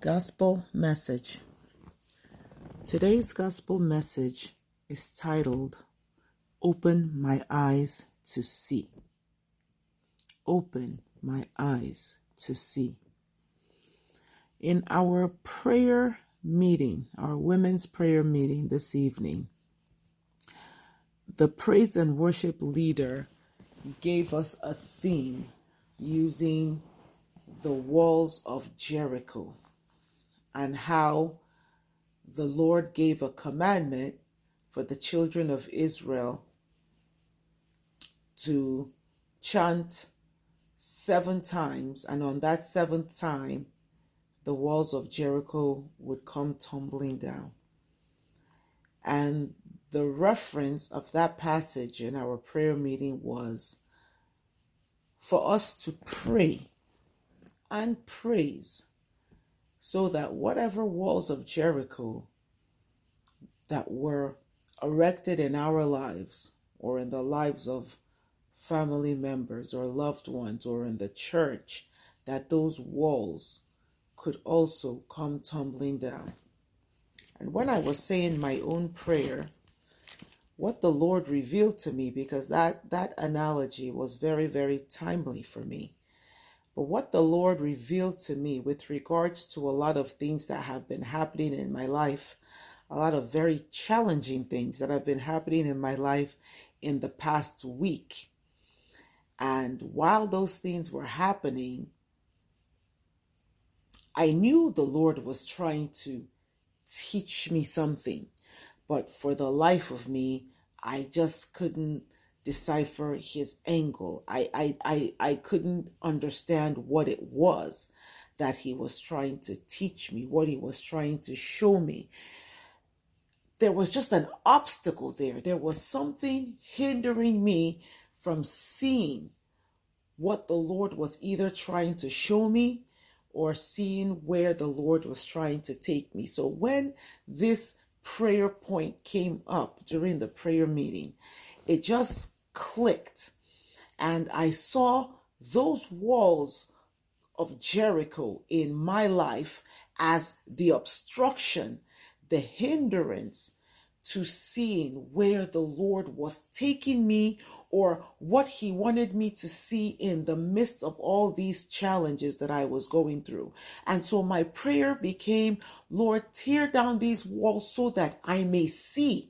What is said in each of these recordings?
Gospel Message. Today's Gospel message is titled Open My Eyes to See. Open My Eyes to See. In our prayer meeting, our women's prayer meeting this evening, the praise and worship leader gave us a theme using the walls of Jericho and how the Lord gave a commandment for the children of Israel to chant seven times, and on that seventh time, the walls of Jericho would come tumbling down. And the reference of that passage in our prayer meeting was for us to pray and praise so that whatever walls of Jericho that were erected in our lives or in the lives of family members or loved ones or in the church, that those walls could also come tumbling down. And when I was saying my own prayer, what the Lord revealed to me, because that, that analogy was very, very timely for me but what the Lord revealed to me with regards to a lot of things that have been happening in my life, a lot of very challenging things that have been happening in my life in the past week. And while those things were happening, I knew the Lord was trying to teach me something. But for the life of me, I just couldn't decipher his angle. I, I, I, I couldn't understand what it was that he was trying to teach me, what he was trying to show me. There was just an obstacle there. There was something hindering me from seeing what the Lord was either trying to show me or seeing where the Lord was trying to take me. So when this prayer point came up during the prayer meeting, it just clicked. And I saw those walls of Jericho in my life as the obstruction, the hindrance to seeing where the Lord was taking me or what He wanted me to see in the midst of all these challenges that I was going through. And so my prayer became, Lord, tear down these walls so that I may see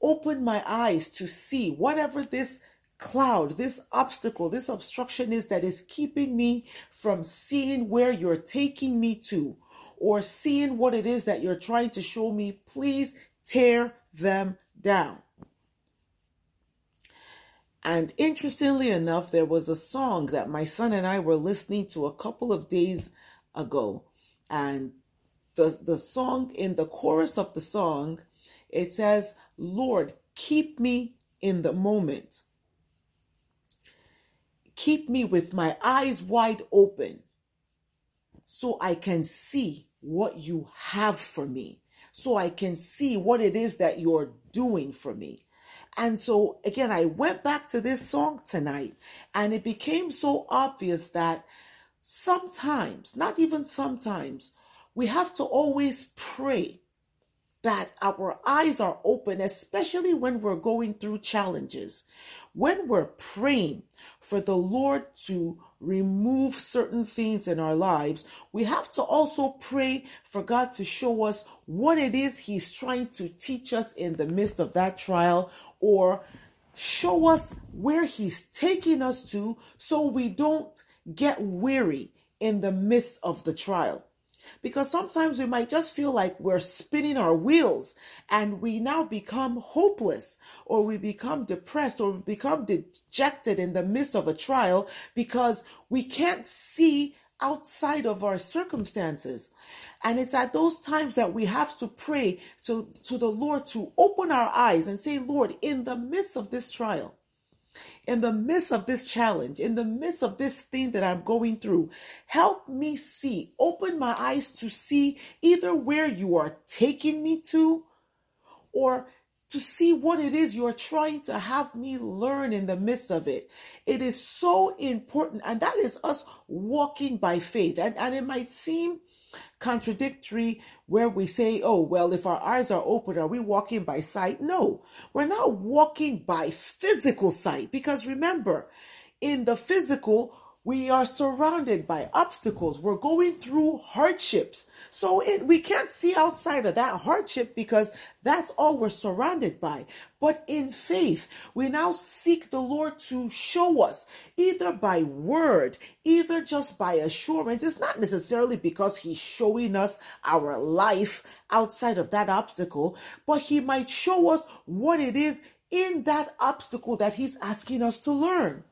Open my eyes to see whatever this cloud, this obstacle, this obstruction is that is keeping me from seeing where you're taking me to or seeing what it is that you're trying to show me. Please tear them down. And interestingly enough, there was a song that my son and I were listening to a couple of days ago. And the, the song, in the chorus of the song, it says, Lord, keep me in the moment. Keep me with my eyes wide open so I can see what you have for me, so I can see what it is that you're doing for me. And so, again, I went back to this song tonight, and it became so obvious that sometimes, not even sometimes, we have to always pray that our eyes are open, especially when we're going through challenges. When we're praying for the Lord to remove certain things in our lives, we have to also pray for God to show us what it is He's trying to teach us in the midst of that trial or show us where He's taking us to so we don't get weary in the midst of the trial because sometimes we might just feel like we're spinning our wheels and we now become hopeless or we become depressed or become dejected in the midst of a trial because we can't see outside of our circumstances. And it's at those times that we have to pray to, to the Lord to open our eyes and say, Lord, in the midst of this trial, in the midst of this challenge, in the midst of this thing that I'm going through, help me see, open my eyes to see either where you are taking me to or to see what it is you're trying to have me learn in the midst of it. It is so important. And that is us walking by faith. And, and it might seem contradictory where we say, oh, well, if our eyes are open, are we walking by sight? No, we're not walking by physical sight because remember, in the physical, we are surrounded by obstacles. We're going through hardships. So it, we can't see outside of that hardship because that's all we're surrounded by. But in faith, we now seek the Lord to show us either by word, either just by assurance. It's not necessarily because He's showing us our life outside of that obstacle, but He might show us what it is in that obstacle that He's asking us to learn.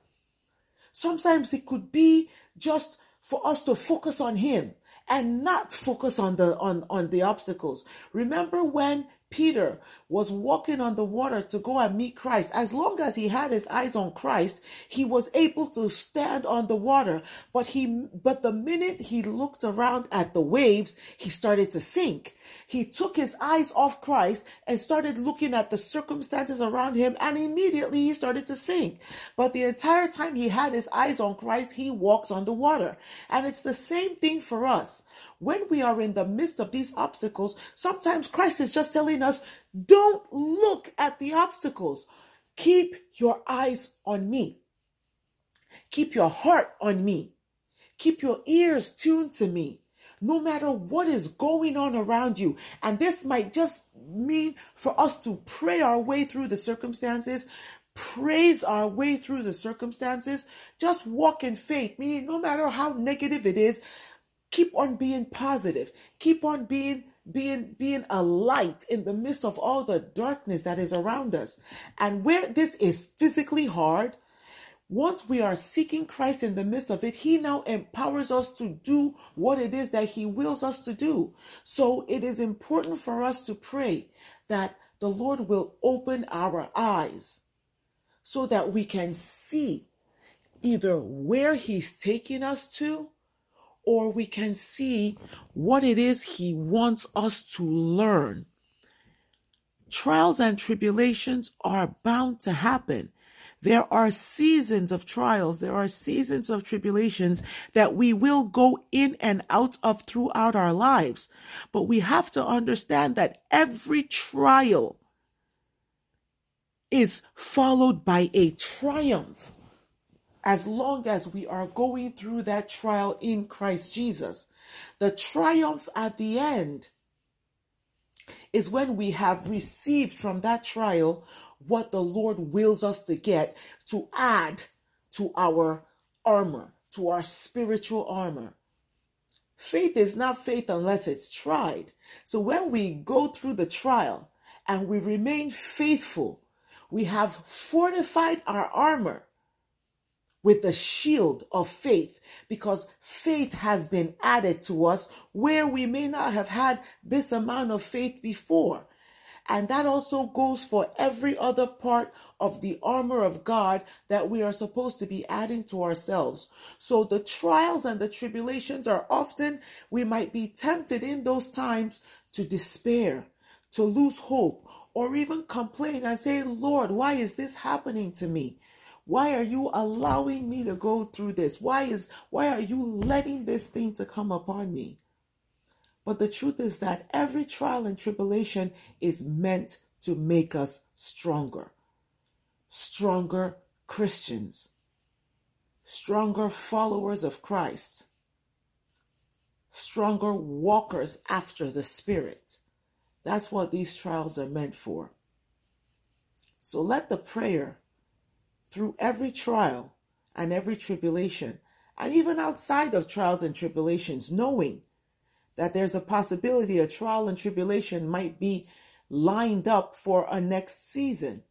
Sometimes it could be just for us to focus on him and not focus on the on on the obstacles. Remember when Peter was walking on the water to go and meet Christ. As long as he had his eyes on Christ, he was able to stand on the water. But he, but the minute he looked around at the waves, he started to sink. He took his eyes off Christ and started looking at the circumstances around him and immediately he started to sink. But the entire time he had his eyes on Christ, he walked on the water. And it's the same thing for us. When we are in the midst of these obstacles, sometimes Christ is just telling us, don't look at the obstacles. Keep your eyes on me. Keep your heart on me. Keep your ears tuned to me. No matter what is going on around you. And this might just mean for us to pray our way through the circumstances, praise our way through the circumstances, just walk in faith, meaning no matter how negative it is, keep on being positive keep on being being being a light in the midst of all the darkness that is around us and where this is physically hard once we are seeking Christ in the midst of it, He now empowers us to do what it is that He wills us to do. So it is important for us to pray that the Lord will open our eyes so that we can see either where He's taking us to or we can see what it is He wants us to learn. Trials and tribulations are bound to happen. There are seasons of trials, there are seasons of tribulations that we will go in and out of throughout our lives. But we have to understand that every trial is followed by a triumph as long as we are going through that trial in Christ Jesus. The triumph at the end is when we have received from that trial what the Lord wills us to get to add to our armor, to our spiritual armor. Faith is not faith unless it's tried. So when we go through the trial and we remain faithful, we have fortified our armor with the shield of faith because faith has been added to us where we may not have had this amount of faith before. And that also goes for every other part of the armor of God that we are supposed to be adding to ourselves. So the trials and the tribulations are often, we might be tempted in those times to despair, to lose hope, or even complain and say, Lord, why is this happening to me? Why are you allowing me to go through this? Why is why are you letting this thing to come upon me? But the truth is that every trial and tribulation is meant to make us stronger. Stronger Christians. Stronger followers of Christ. Stronger walkers after the Spirit. That's what these trials are meant for. So let the prayer through every trial and every tribulation, and even outside of trials and tribulations, knowing that there's a possibility a trial and tribulation might be lined up for a next season.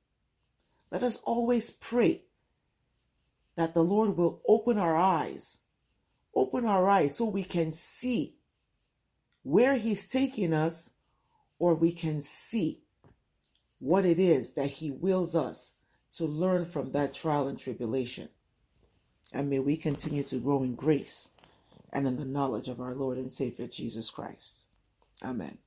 Let us always pray that the Lord will open our eyes, open our eyes so we can see where He's taking us, or we can see what it is that He wills us to learn from that trial and tribulation. And may we continue to grow in grace and in the knowledge of our Lord and Savior Jesus Christ. Amen.